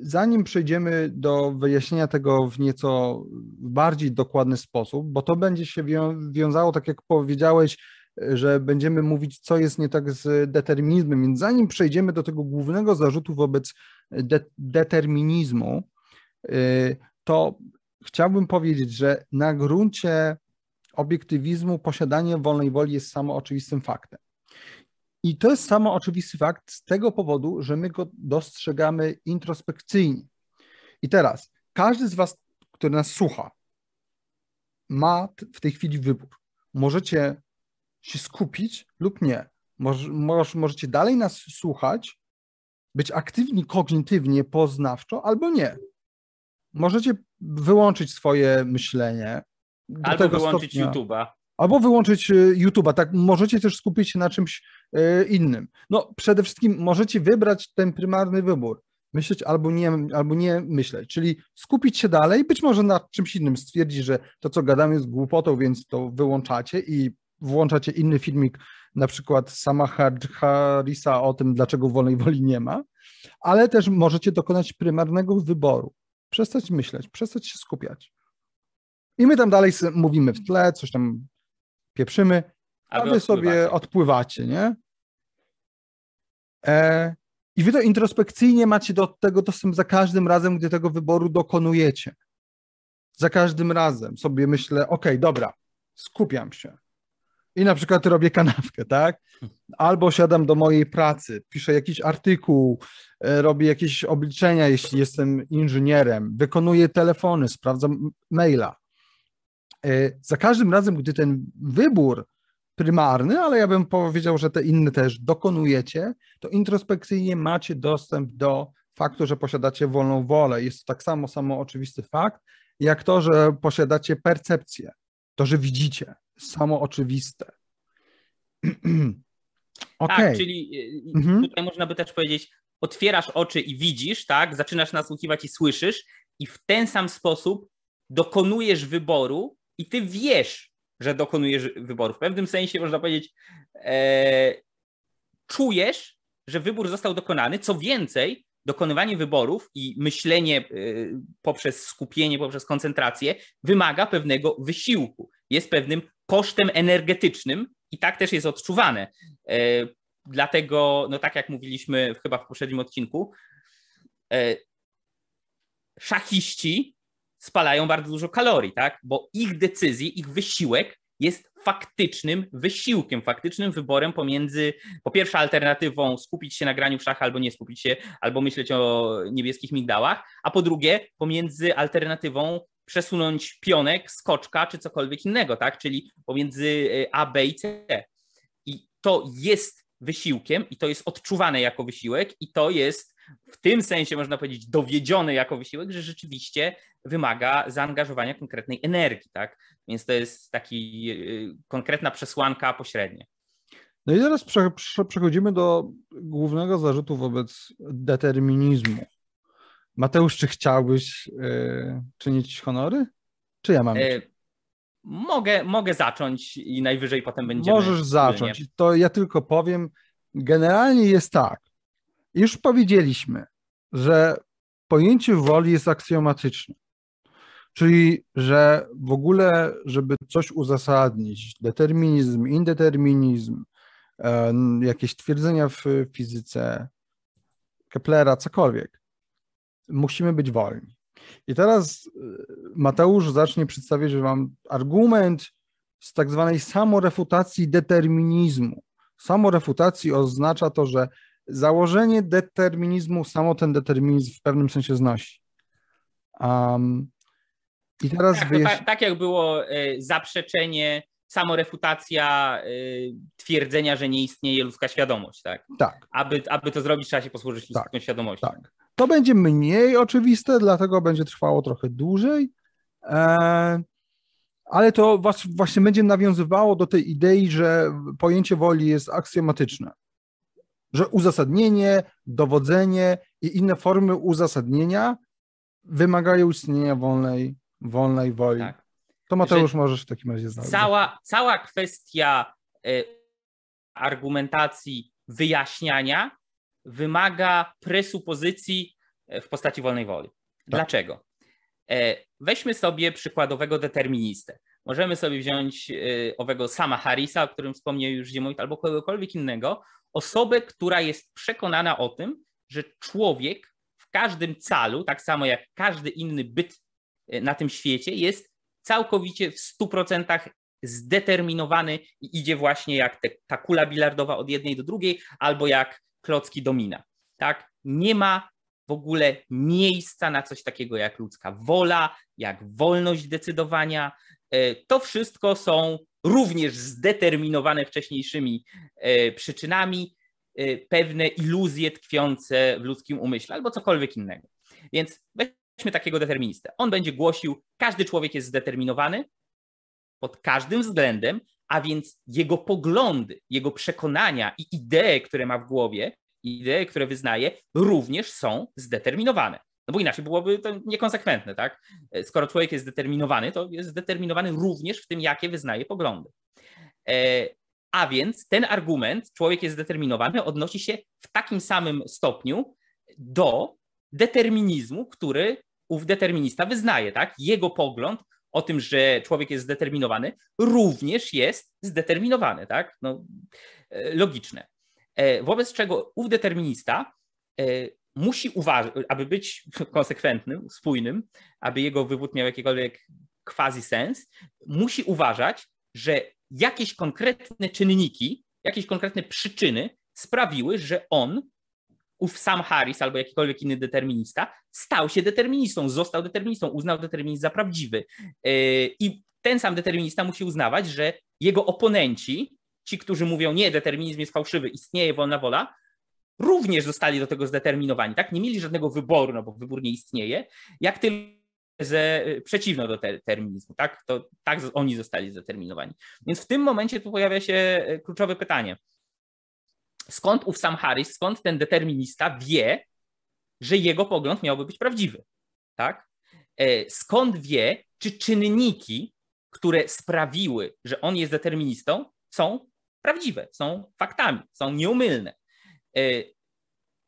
Zanim przejdziemy do wyjaśnienia tego w nieco bardziej dokładny sposób, bo to będzie się wiązało, tak jak powiedziałeś, że będziemy mówić, co jest nie tak z determinizmem, więc zanim przejdziemy do tego głównego zarzutu wobec de determinizmu, y, to chciałbym powiedzieć, że na gruncie obiektywizmu posiadanie wolnej woli jest samo oczywistym faktem. I to jest samo oczywisty fakt z tego powodu, że my go dostrzegamy introspekcyjnie. I teraz każdy z Was, który nas słucha, ma w tej chwili wybór. Możecie się skupić lub nie. możecie dalej nas słuchać, być aktywni kognitywnie, poznawczo, albo nie. Możecie wyłączyć swoje myślenie. Albo wyłączyć stopnia, YouTube'a. Albo wyłączyć y, YouTube'a, tak możecie też skupić się na czymś y, innym. No przede wszystkim możecie wybrać ten prymarny wybór, myśleć albo nie, albo nie myśleć, czyli skupić się dalej, być może na czymś innym, stwierdzić, że to co gadam jest głupotą, więc to wyłączacie i włączacie inny filmik, na przykład sama Harrisa o tym, dlaczego wolnej woli nie ma, ale też możecie dokonać prymarnego wyboru, przestać myśleć, przestać się skupiać. I my tam dalej mówimy w tle, coś tam pieprzymy, a, wy, sobie odpływacie, nie? E, I wy to introspekcyjnie macie do tego dostęp za każdym razem, gdy tego wyboru dokonujecie. Za każdym razem sobie myślę, ok, dobra, skupiam się. I na przykład robię kanapkę, tak? Albo siadam do mojej pracy, piszę jakiś artykuł, e, robię jakieś obliczenia, jeśli jestem inżynierem, wykonuję telefony, sprawdzam maila. E, za każdym razem, gdy ten wybór prymarny, ale ja bym powiedział, że te inne też dokonujecie, to introspekcyjnie macie dostęp do faktu, że posiadacie wolną wolę. Jest to tak samo samo oczywisty fakt, jak to, że posiadacie percepcję, to, że widzicie, samo oczywiste. okay. Tak, czyli e, mhm. tutaj można by też powiedzieć, otwierasz oczy i widzisz, tak, zaczynasz nasłuchiwać i słyszysz i w ten sam sposób dokonujesz wyboru, i ty wiesz, że dokonujesz wyboru. W pewnym sensie można powiedzieć, e, czujesz, że wybór został dokonany. Co więcej, dokonywanie wyborów i myślenie e, poprzez skupienie, poprzez koncentrację wymaga pewnego wysiłku. Jest pewnym kosztem energetycznym i tak też jest odczuwane. E, dlatego, no tak jak mówiliśmy chyba w poprzednim odcinku, e, szachiści spalają bardzo dużo kalorii, tak? Bo ich decyzje, ich wysiłek jest faktycznym wysiłkiem, faktycznym wyborem pomiędzy, po pierwsze, alternatywą skupić się na graniu w albo nie skupić się, albo myśleć o niebieskich migdałach, a po drugie, pomiędzy alternatywą przesunąć pionek, skoczka czy cokolwiek innego, tak? Czyli pomiędzy y, A, B i C. I to jest wysiłkiem i to jest odczuwane jako wysiłek i to jest w tym sensie można powiedzieć dowiedziony jako wysiłek, że rzeczywiście wymaga zaangażowania konkretnej energii, tak? Więc to jest taki y, konkretna przesłanka pośrednia. No i teraz prze, prze, przechodzimy do głównego zarzutu wobec determinizmu. Mateusz, czy chciałbyś y, czynić honory? Czy ja mam? Y, mogę, mogę zacząć i najwyżej potem będziemy. Możesz zacząć. To ja tylko powiem. Generalnie jest tak. Już powiedzieliśmy, że pojęcie woli jest aksjomatyczne. Czyli, że w ogóle, żeby coś uzasadnić, determinizm, indeterminizm, jakieś twierdzenia w fizyce, Keplera, cokolwiek. Musimy być wolni. I teraz y, Mateusz zacznie przedstawiać, mam argument z tak zwanej samorefutacji determinizmu. Samorefutacji oznacza to, że założenie determinizmu samo ten determinizm w pewnym sensie znosi. Um, I teraz tak, tak, tak jak było y, zaprzeczenie, samorefutacja y, twierdzenia, że nie istnieje ludzka świadomość, tak? Tak. Aby, aby to zrobić, trzeba się posłużyć ludzką tak, świadomością. Tak. To będzie mniej oczywiste, dlatego będzie trwało trochę dłużej, e, ale to właśnie będzie nawiązywało do tej idei, że pojęcie woli jest aksjomatyczne. Że uzasadnienie, dowodzenie i inne formy uzasadnienia wymagają istnienia wolnej, wolnej woli. Tak. To Mateusz możesz w takim razie znaleźć. Cała, cała kwestia y, argumentacji, wyjaśniania wymaga presupozycji e, w postaci wolnej woli. Tak. Dlaczego? E, weźmy sobie przykładowego deterministę. Możemy sobie wziąć owego sama Harrisa, o którym wspomniał już Ziemowit, albo kogokolwiek innego, osobę, która jest przekonana o tym, że człowiek w każdym calu, tak samo jak każdy inny byt na tym świecie, jest całkowicie w 100% zdeterminowany i idzie właśnie jak te, ta kula bilardowa od jednej do drugiej, albo jak klocki domina. Tak? Nie ma w ogóle miejsca na coś takiego jak ludzka wola, jak wolność decydowania. E, to wszystko są również zdeterminowane wcześniejszymi e, przyczynami e, pewne iluzje tkwiące w ludzkim umyśle albo cokolwiek innego. Więc weźmy takiego deterministę. On będzie głosił, każdy człowiek jest zdeterminowany pod każdym względem, a więc jego poglądy, jego przekonania i idee, które ma w głowie, idee, które wyznaje, również są zdeterminowane. No bo inaczej byłoby to niekonsekwentne, tak? Skoro człowiek jest zdeterminowany, to jest zdeterminowany również w tym, jakie wyznaje poglądy. E, a więc ten argument, człowiek jest zdeterminowany, odnosi się w takim samym stopniu do determinizmu, który ów determinista wyznaje, tak? Jego pogląd o tym, że człowiek jest zdeterminowany, również jest zdeterminowany, tak? No, e, logiczne. E, wobec czego ów determinista e, musi uważać, aby być konsekwentnym, spójnym, aby jego wywód miał jakikolwiek quasi sens, musi uważać, że jakieś konkretne czynniki, jakieś konkretne przyczyny sprawiły, że on ów sam Harris albo jakikolwiek inny determinista stał się deterministą, został deterministą, uznał determinizm za prawdziwy. E, I ten sam determinista musi uznawać, że jego oponenci, ci, którzy mówią, nie, determinizm jest fałszywy, istnieje wolna wola, również zostali do tego zdeterminowani. Tak? Nie mieli żadnego wyboru, no bo wybór nie istnieje, jak tylko ze, przeciwną do determinizmu. Tak? To, tak oni zostali zdeterminowani. Więc w tym momencie tu pojawia się e, kluczowe pytanie skąd ów sam Harris, skąd ten determinista wie, że jego pogląd miałby być prawdziwy, tak? E, skąd wie, czy czynniki, które sprawiły, że on jest deterministą, są prawdziwe, są faktami, są nieumylne. E,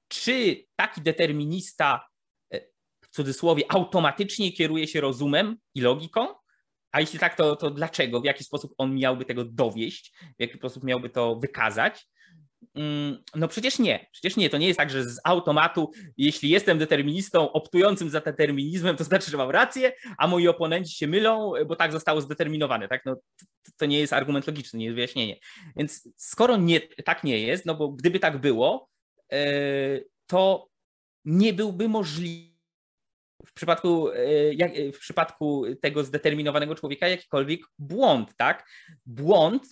czy taki determinista, e, w cudzysłowie, automatycznie kieruje się rozumem i logiką? A jeśli tak, to, to dlaczego? W jaki sposób on miałby tego dowieść? W jaki sposób miałby to wykazać? Mm, no przecież nie, przecież nie. To nie jest tak, że z automatu, jeśli jestem deterministą optującym za determinizmem, to znaczy, że mam rację, a moi oponenci się mylą, bo tak zostało zdeterminowane. Tak? No, to nie jest argument logiczny, nie jest wyjaśnienie. Więc skoro nie, tak nie jest, no bo gdyby tak było, e, to nie byłby możliwy w przypadku, e, w przypadku tego zdeterminowanego człowieka jakikolwiek błąd, tak? Błąd,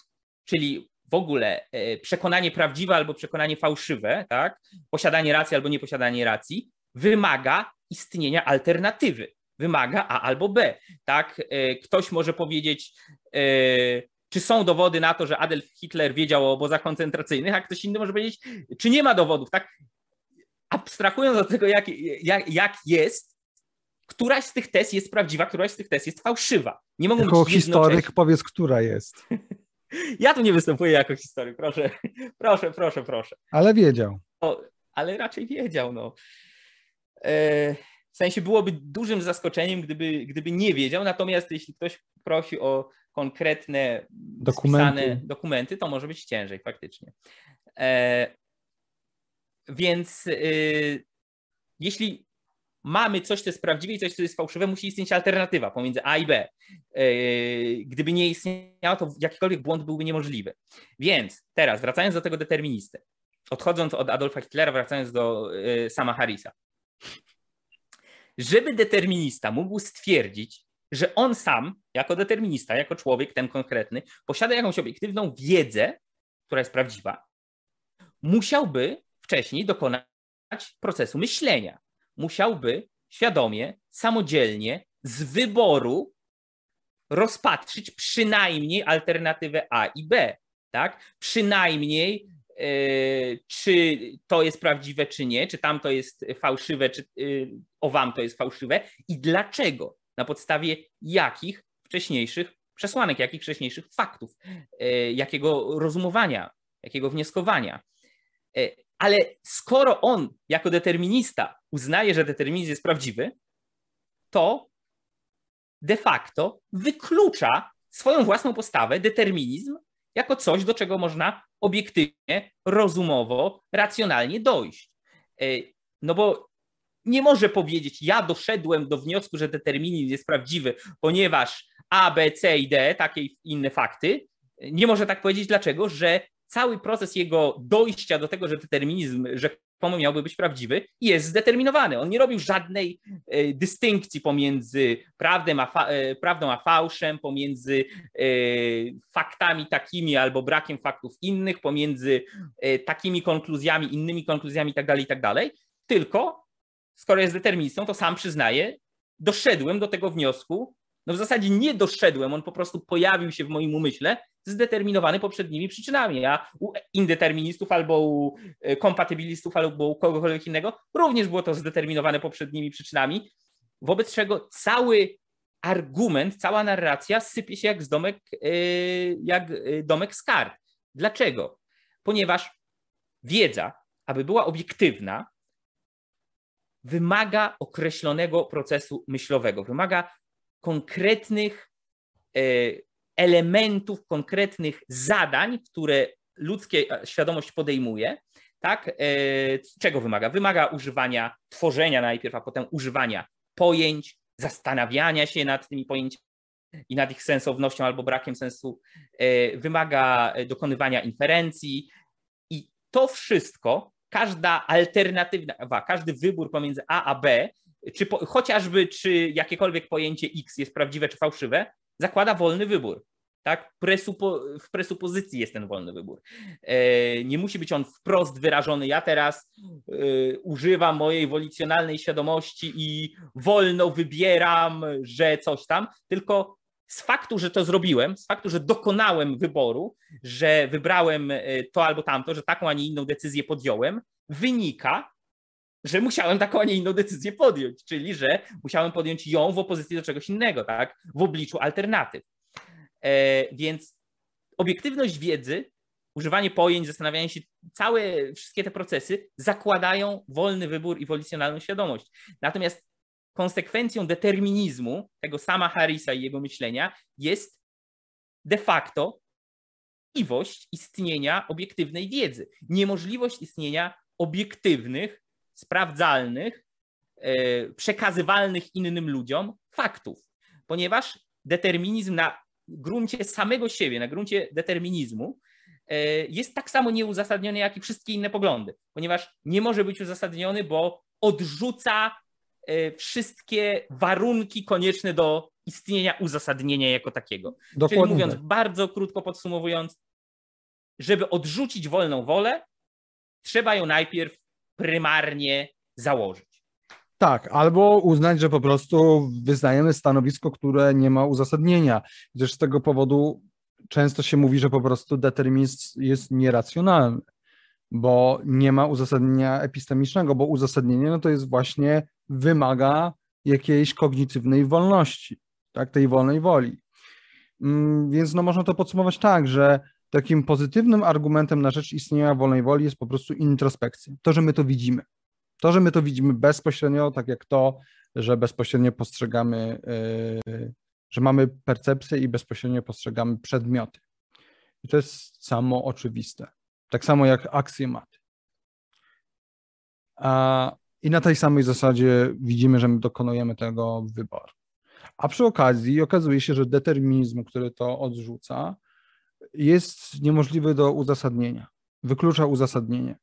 czyli w ogóle e, przekonanie prawdziwe albo przekonanie fałszywe, tak? posiadanie racji albo nieposiadanie racji, wymaga istnienia alternatywy. Wymaga A albo B. Tak? E, ktoś może powiedzieć, e, czy są dowody na to, że Adolf Hitler wiedział o obozach koncentracyjnych, a ktoś inny może powiedzieć, czy nie ma dowodów. Tak? Abstrahując od tego, jak, jak, jak jest, któraś z tych tez jest prawdziwa, któraś z tych tez jest fałszywa. Nie mogą jako być historyk powiedz, która jest. Ja tu nie występuję jako historyk, proszę, proszę, proszę, proszę. Ale wiedział. O, ale raczej wiedział, no. E, w sensie byłoby dużym zaskoczeniem, gdyby, gdyby nie wiedział, natomiast jeśli ktoś prosi o konkretne dokumenty. dokumenty, to może być ciężej faktycznie. E, więc yy, jeśli mamy coś, co jest prawdziwe i coś, co jest fałszywe, musi istnieć alternatywa pomiędzy A i B. Yy, gdyby nie istniała, to jakikolwiek błąd byłby niemożliwy. Więc teraz, wracając do tego deterministy, odchodząc od Adolfa Hitlera, wracając do yy, sama Harrisa. Żeby determinista mógł stwierdzić, że on sam, jako determinista, jako człowiek ten konkretny, posiada jakąś obiektywną wiedzę, która jest prawdziwa, musiałby wcześniej dokonać procesu myślenia. Musiałby świadomie, samodzielnie, z wyboru rozpatrzyć przynajmniej alternatywę A i B. Tak? Przynajmniej yy, czy to jest prawdziwe, czy nie, czy tam to jest fałszywe, czy yy, o wam to jest fałszywe i dlaczego, na podstawie jakich wcześniejszych przesłanek, jakich wcześniejszych faktów, yy, jakiego rozumowania, jakiego wnioskowania. Ale skoro on jako determinista uznaje, że determinizm jest prawdziwy, to de facto wyklucza swoją własną postawę, determinizm, jako coś, do czego można obiektywnie, rozumowo, racjonalnie dojść. E, no bo nie może powiedzieć, ja doszedłem do wniosku, że determinizm jest prawdziwy, ponieważ A, B, C i D, takie inne fakty. Nie może tak powiedzieć, dlaczego? Że cały proces jego dojścia do tego, że determinizm rzekomo miałby być prawdziwy, jest zdeterminowany. On nie robił żadnej e, dystynkcji pomiędzy prawdą a, e, prawdą a fałszem, pomiędzy e, faktami takimi albo brakiem faktów innych, pomiędzy takimi konkluzjami, innymi konkluzjami itd., tak itd., tak tylko skoro jest deterministą, to sam przyznaje, doszedłem do tego wniosku, no w zasadzie nie doszedłem, on po prostu pojawił się w moim umyśle zdeterminowany poprzednimi przyczynami, a u indeterministów albo u e, kompatybilistów albo u kogokolwiek innego również było to zdeterminowane poprzednimi przyczynami, wobec czego cały argument, cała narracja sypie się jak z domek, e, jak e, domek z kart. Dlaczego? Ponieważ wiedza, aby była obiektywna, wymaga określonego procesu myślowego, wymaga konkretnych elementów, konkretnych zadań, które ludzkie świadomość podejmuje, tak? E, czego wymaga? Wymaga używania, tworzenia najpierw, a potem używania pojęć, zastanawiania się nad tymi pojęciami i nad ich sensownością albo brakiem sensu, e, wymaga dokonywania inferencji i to wszystko, każda alternatywna, każdy wybór pomiędzy A a B, czy po, chociażby czy jakiekolwiek pojęcie X jest prawdziwe czy fałszywe, zakłada wolny wybór. Tak? Presupo, w presupozycji jest ten wolny wybór. E, nie musi być on wprost wyrażony. Ja teraz e, używam mojej wolicjonalnej świadomości i wolno wybieram, że coś tam, tylko z faktu, że to zrobiłem, z faktu, że dokonałem wyboru, że wybrałem e, to albo tamto, że taką, a nie inną decyzję podjąłem, wynika, że musiałem taką, a nie inną decyzję podjąć, czyli że musiałem podjąć ją w opozycji do czegoś innego, tak? W obliczu alternatyw. E, więc obiektywność wiedzy, używanie pojęć, zastanawianie się, całe, wszystkie te procesy zakładają wolny wybór i wolicjonalną świadomość. Natomiast konsekwencją determinizmu, tego sama Harrisa i jego myślenia, jest de facto możliwość istnienia obiektywnej wiedzy, niemożliwość istnienia obiektywnych, sprawdzalnych, e, przekazywalnych innym ludziom faktów, ponieważ determinizm na gruncie samego siebie, na gruncie determinizmu, e, jest tak samo nieuzasadniony jak i wszystkie inne poglądy, ponieważ nie może być uzasadniony, bo odrzuca e, wszystkie warunki konieczne do istnienia uzasadnienia jako takiego. Dokładnie Czyli mówiąc, tak. bardzo krótko podsumowując, żeby odrzucić wolną wolę, trzeba ją najpierw prymarnie założyć. Tak, albo uznać, że po prostu wyznajemy stanowisko, które nie ma uzasadnienia. Gdyż z tego powodu często się mówi, że po prostu determinizm jest nieracjonalny, bo nie ma uzasadnienia epistemicznego, bo uzasadnienie no to jest właśnie wymaga jakiejś kognitywnej wolności, tak, tej wolnej woli. Mm, więc no można to podsumować tak, że takim pozytywnym argumentem na rzecz istnienia wolnej woli jest po prostu introspekcja. To, że my to widzimy. To, że my to widzimy bezpośrednio, tak jak to, że bezpośrednio postrzegamy, yy, że mamy percepcję i bezpośrednio postrzegamy przedmioty. I to jest samo oczywiste. Tak samo jak aksjomaty. I na tej samej zasadzie widzimy, że my dokonujemy tego wyboru. A przy okazji okazuje się, że determinizm, który to odrzuca, jest niemożliwy do uzasadnienia. Wyklucza uzasadnienie.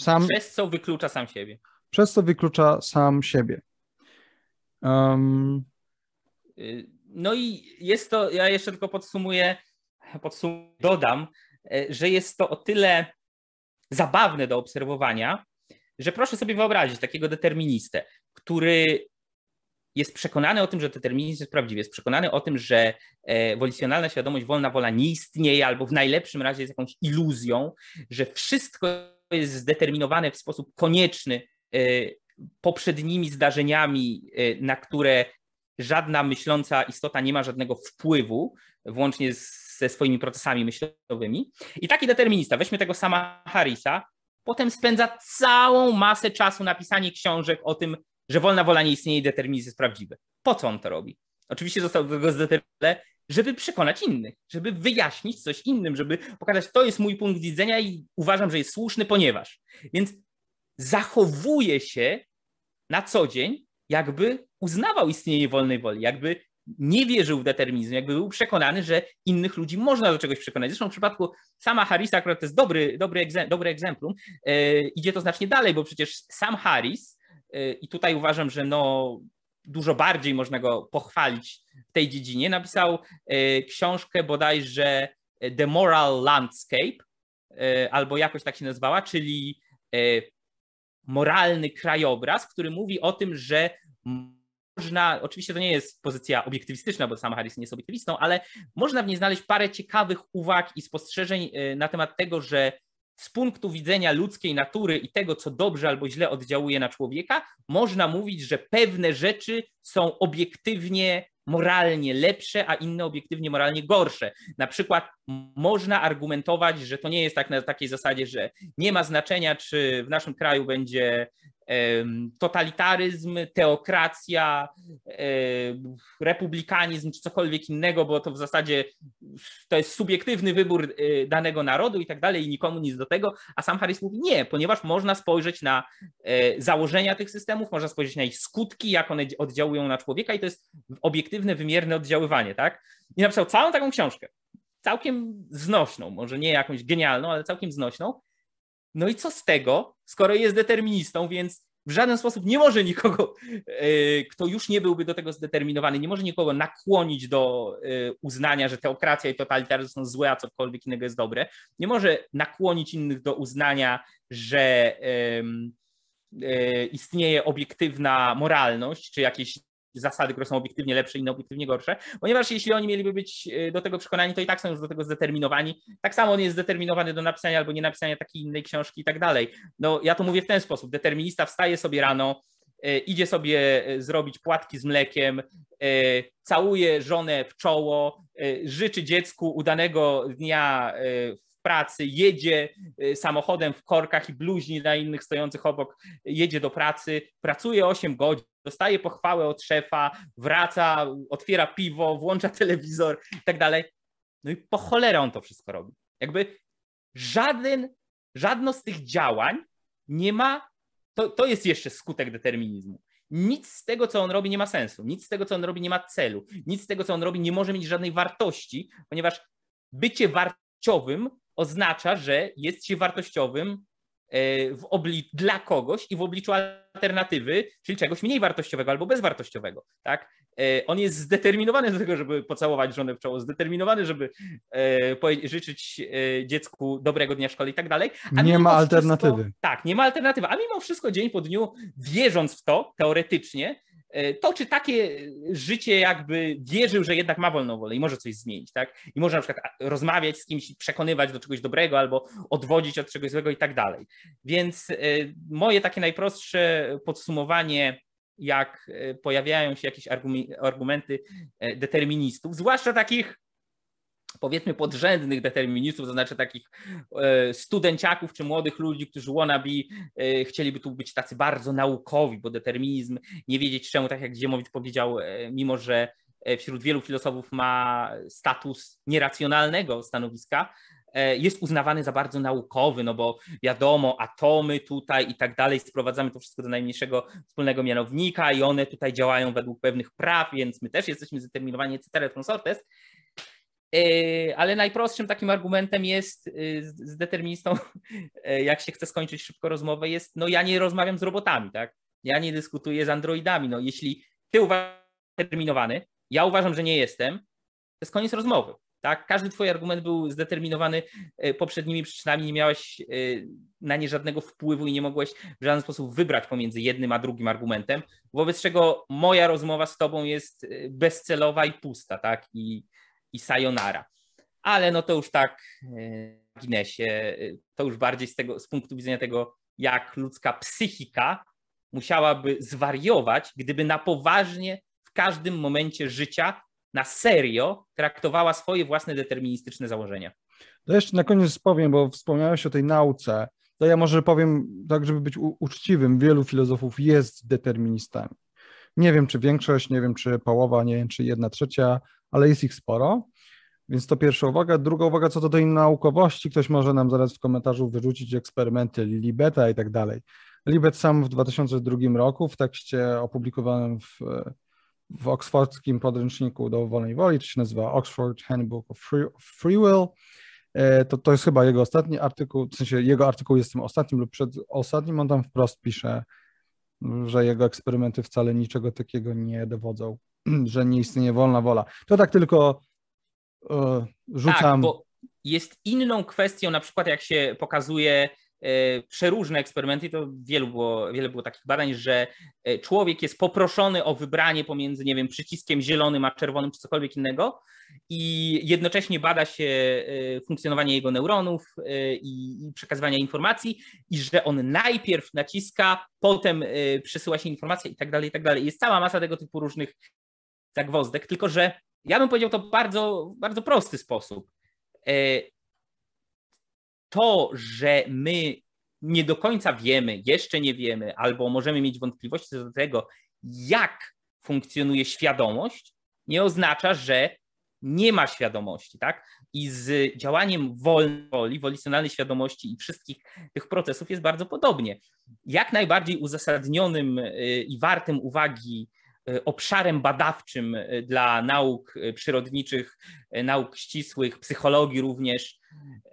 Sam, przez co wyklucza sam siebie. Przez co wyklucza sam siebie. Um... No i jest to, ja jeszcze tylko podsumuję, podsum dodam, e, że jest to o tyle zabawne do obserwowania, że proszę sobie wyobrazić takiego deterministę, który jest przekonany o tym, że determinizm jest prawdziwy, jest przekonany o tym, że wolicjonalna e, świadomość, wolna wola nie istnieje, albo w najlepszym razie jest jakąś iluzją, że wszystko jest zdeterminowane w sposób konieczny e, poprzednimi zdarzeniami, e, na które żadna myśląca istota nie ma żadnego wpływu, włącznie ze swoimi procesami myślowymi. I taki determinista, weźmy tego sama Harrisa, potem spędza całą masę czasu na pisanie książek o tym, że wolna wola nie istnieje i determinizm jest prawdziwy. Po co on to robi? Oczywiście został do tego zdeterminowany, żeby przekonać innych, żeby wyjaśnić coś innym, żeby pokazać, to jest mój punkt widzenia i uważam, że jest słuszny, ponieważ. Więc zachowuje się na co dzień, jakby uznawał istnienie wolnej woli, jakby nie wierzył w determinizm, jakby był przekonany, że innych ludzi można do czegoś przekonać. Zresztą w przypadku sama Harrisa akurat to jest dobry, dobry, egzem, dobry egzemplum. E, idzie to znacznie dalej, bo przecież sam Harris i tutaj uważam, że no dużo bardziej można go pochwalić w tej dziedzinie. Napisał e, książkę bodajże The Moral Landscape, albo jakoś tak się nazywała, czyli moralny krajobraz, który mówi o tym, że można, oczywiście to nie jest pozycja obiektywistyczna, bo sama Harris nie jest obiektywistą, ale można w niej znaleźć parę ciekawych uwag i spostrzeżeń na temat tego, że z punktu widzenia ludzkiej natury i tego, co dobrze albo źle oddziałuje na człowieka, można mówić, że pewne rzeczy są obiektywnie moralnie lepsze, a inne obiektywnie moralnie gorsze. Na przykład można argumentować, że to nie jest tak na takiej zasadzie, że nie ma znaczenia, czy w naszym kraju będzie totalitaryzm, teokracja, republikanizm czy cokolwiek innego, bo to w zasadzie to jest subiektywny wybór e, danego narodu i tak dalej i nikomu nic do tego, a sam Harris mówi nie, ponieważ można spojrzeć na e, założenia tych systemów, można spojrzeć na ich skutki, jak one oddziałują na człowieka i to jest obiektywne, wymierne oddziaływanie, tak? I napisał całą taką książkę, całkiem znośną, może nie jakąś genialną, ale całkiem znośną, no i co z tego, skoro jest deterministą, więc w żaden sposób nie może nikogo, e, kto już nie byłby do tego zdeterminowany, nie może nikogo nakłonić do e, uznania, że teokracja i totalitaryzm są złe, a cokolwiek innego jest dobre. Nie może nakłonić innych do uznania, że e, istnieje obiektywna moralność, czy jakieś zasady, które są obiektywnie lepsze, inne obiektywnie gorsze, ponieważ jeśli oni mieliby być e, do tego przekonani, to i tak są już do tego zdeterminowani. Tak samo on jest zdeterminowany do napisania albo nie napisania takiej innej książki i tak dalej. No ja to mówię w ten sposób. Determinista wstaje sobie rano, e, idzie sobie e, zrobić płatki z mlekiem, całuje żonę w czoło, życzy dziecku udanego dnia w pracy, jedzie samochodem w korkach i bluźni na innych stojących obok, jedzie do pracy, pracuje 8 godzin, dostaje pochwałę od szefa, wraca, otwiera piwo, włącza telewizor i tak dalej. No i po cholerę on to wszystko robi. Jakby żaden, żadno z tych działań nie ma, to, to jest jeszcze skutek determinizmu. Nic z tego, co on robi, nie ma sensu. Nic z tego, co on robi, nie ma celu. Nic z tego, co on robi, nie może mieć żadnej wartości, ponieważ bycie wartościowym oznacza, że jest się wartościowym w obli- dla kogoś i w obliczu alternatywy, czyli czegoś mniej wartościowego albo bezwartościowego. Tak? E, on jest zdeterminowany do tego, żeby pocałować żonę w czoło, zdeterminowany, żeby e, życzyć dziecku dobrego dnia szkoły i tak dalej. nie ma alternatywy. Wszystko, tak, nie ma alternatywy. A mimo wszystko dzień po dniu, wierząc w to teoretycznie, E, toczy takie życie, jakby wierzył, że jednak ma wolną wolę i może coś zmienić, tak? I może na przykład rozmawiać z kimś, przekonywać do czegoś dobrego albo odwodzić od czegoś złego i tak dalej. Więc e, moje takie najprostsze podsumowanie, jak e, pojawiają się jakieś argumenty deterministów, zwłaszcza takich powiedzmy podrzędnych deterministów, to znaczy takich e, studenciaków czy młodych ludzi, którzy wannabe e, chcieliby tu być tacy bardzo naukowi, bo determinizm, nie wiedzieć czemu, tak jak Ziemowicz powiedział, e, mimo że wśród wielu filozofów ma status nieracjonalnego stanowiska, jest uznawany za bardzo naukowy, no bo wiadomo, atomy tutaj i tak dalej, sprowadzamy to wszystko do najmniejszego wspólnego mianownika i one tutaj działają według pewnych praw, więc my też jesteśmy zdeterminowani, etc. consortes. E, ale najprostszym takim argumentem jest e, z deterministą, jak się chce skończyć szybko rozmowę, jest no ja nie rozmawiam z robotami, tak? Ja nie dyskutuję z androidami. No jeśli ty uważasz determinowany, ja uważam, że nie jestem, to jest koniec rozmowy. Tak? Każdy twój argument był zdeterminowany poprzednimi przyczynami, nie miałeś na nie żadnego wpływu i nie mogłeś w żaden sposób wybrać pomiędzy jednym a drugim argumentem, wobec czego moja rozmowa z tobą jest bezcelowa i pusta, tak? I, i sayonara. Ale no to już tak w Guinnessie, to już bardziej z, tego, z punktu widzenia tego, jak ludzka psychika musiałaby zwariować, gdyby na poważnie w każdym momencie życia na serio traktowała swoje własne deterministyczne założenia. To jeszcze na koniec powiem, bo wspomniałeś o tej nauce. To ja może powiem tak, żeby być uczciwym. Wielu filozofów jest deterministami. Nie wiem, czy większość, nie wiem, czy połowa, nie wiem, czy jedna trzecia, ale jest ich sporo. Więc to pierwsza uwaga. Druga uwaga, co do tej naukowości, ktoś może nam zaraz w komentarzu wyrzucić eksperymenty Lilibeta i tak dalej. Libet sam w 2002 roku w tekście opublikowanym w, w oksfordzkim podręczniku do wolnej woli, to się nazywa Oxford Handbook of Free, Free Will, e, to, to jest chyba jego ostatni artykuł, w sensie jego artykuł jest tym ostatnim lub przedostatnim, on tam wprost pisze, że jego eksperymenty wcale niczego takiego nie dowodzą, że nie istnieje wolna wola. To tak tylko uh, rzucam. Tak, bo jest inną kwestią, na przykład jak się pokazuje E, przeróżne eksperymenty, to wielu było, wiele było takich badań, że e, człowiek jest poproszony o wybranie pomiędzy, nie wiem, przyciskiem zielonym a czerwonym czy cokolwiek innego i jednocześnie bada się e, funkcjonowanie jego neuronów i, i przekazywania informacji i że on najpierw naciska, potem przesyła się informacja i tak dalej, i tak dalej. Jest cała masa tego typu różnych zagwozdek, tylko że ja bym powiedział to bardzo, bardzo prosty sposób to, że my nie do końca wiemy, jeszcze nie wiemy, albo możemy mieć wątpliwości co do tego, jak funkcjonuje świadomość, nie oznacza, że nie ma świadomości, tak? I z działaniem woli, wolicjonalnej świadomości i wszystkich tych procesów jest bardzo podobnie. Jak najbardziej uzasadnionym y, i wartym uwagi obszarem badawczym y, dla nauk przyrodniczych, nauk ścisłych, psychologii również,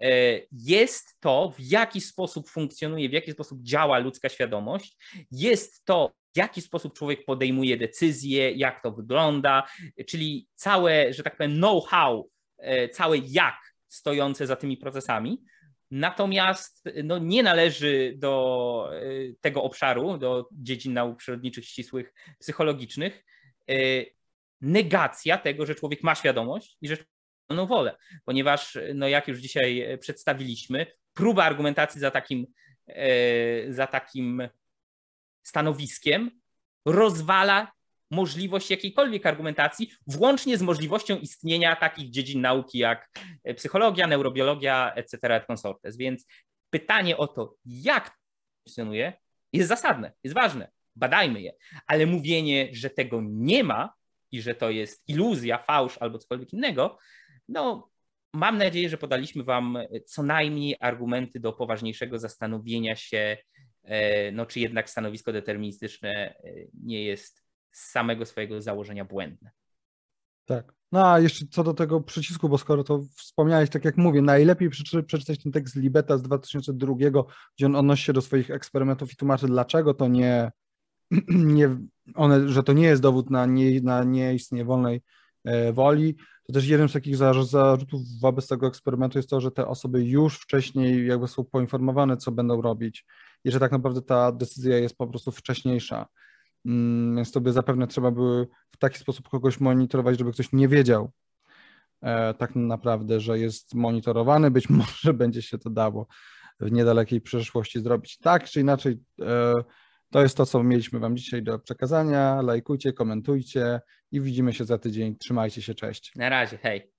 E, jest to, w jaki sposób funkcjonuje, w jaki sposób działa ludzka świadomość, jest to, w jaki sposób człowiek podejmuje decyzje, jak to wygląda, czyli całe, że tak powiem, know-how, e, całe jak stojące za tymi procesami. Natomiast no, nie należy do e, tego obszaru, do dziedzin nauk przyrodniczych, ścisłych, psychologicznych, negacja tego, że człowiek ma świadomość i że wolną wolę, ponieważ, no jak już dzisiaj e, przedstawiliśmy, próba argumentacji za takim, e, za takim stanowiskiem rozwala możliwość jakiejkolwiek argumentacji, włącznie z możliwością istnienia takich dziedzin nauki jak e, psychologia, neurobiologia, etc. et consortes. Więc pytanie o to, jak funkcjonuje, jest zasadne, jest ważne. Badajmy je, ale mówienie, że tego nie ma i że to jest iluzja, fałsz albo cokolwiek innego, no, mam nadzieję, że podaliśmy Wam co najmniej argumenty do poważniejszego zastanowienia się, e, no, czy jednak stanowisko deterministyczne e, nie jest z samego swojego założenia błędne. Tak. No a jeszcze co do tego przycisku, bo skoro to wspomniałeś, tak jak mówię, najlepiej przeczytać ten tekst Libeta z 2002, gdzie on odnosi się do swoich eksperymentów i tłumaczy, dlaczego to nie, nie one, że to nie jest dowód na, nie, na nieistnienie wolnej e, woli, to też jeden z takich zarzutów wobec tego eksperymentu jest to, że te osoby już wcześniej jakby są poinformowane, co będą robić i że tak naprawdę ta decyzja jest po prostu wcześniejsza. Mm, więc to by zapewne trzeba by w taki sposób kogoś monitorować, żeby ktoś nie wiedział e, tak naprawdę, że jest monitorowany. Być może będzie się to dało w niedalekiej przyszłości zrobić. Tak czy inaczej, e, to jest to, co mieliśmy Wam dzisiaj do przekazania. Lajkujcie, komentujcie i widzimy się za tydzień. Trzymajcie się, cześć. Na razie, hej.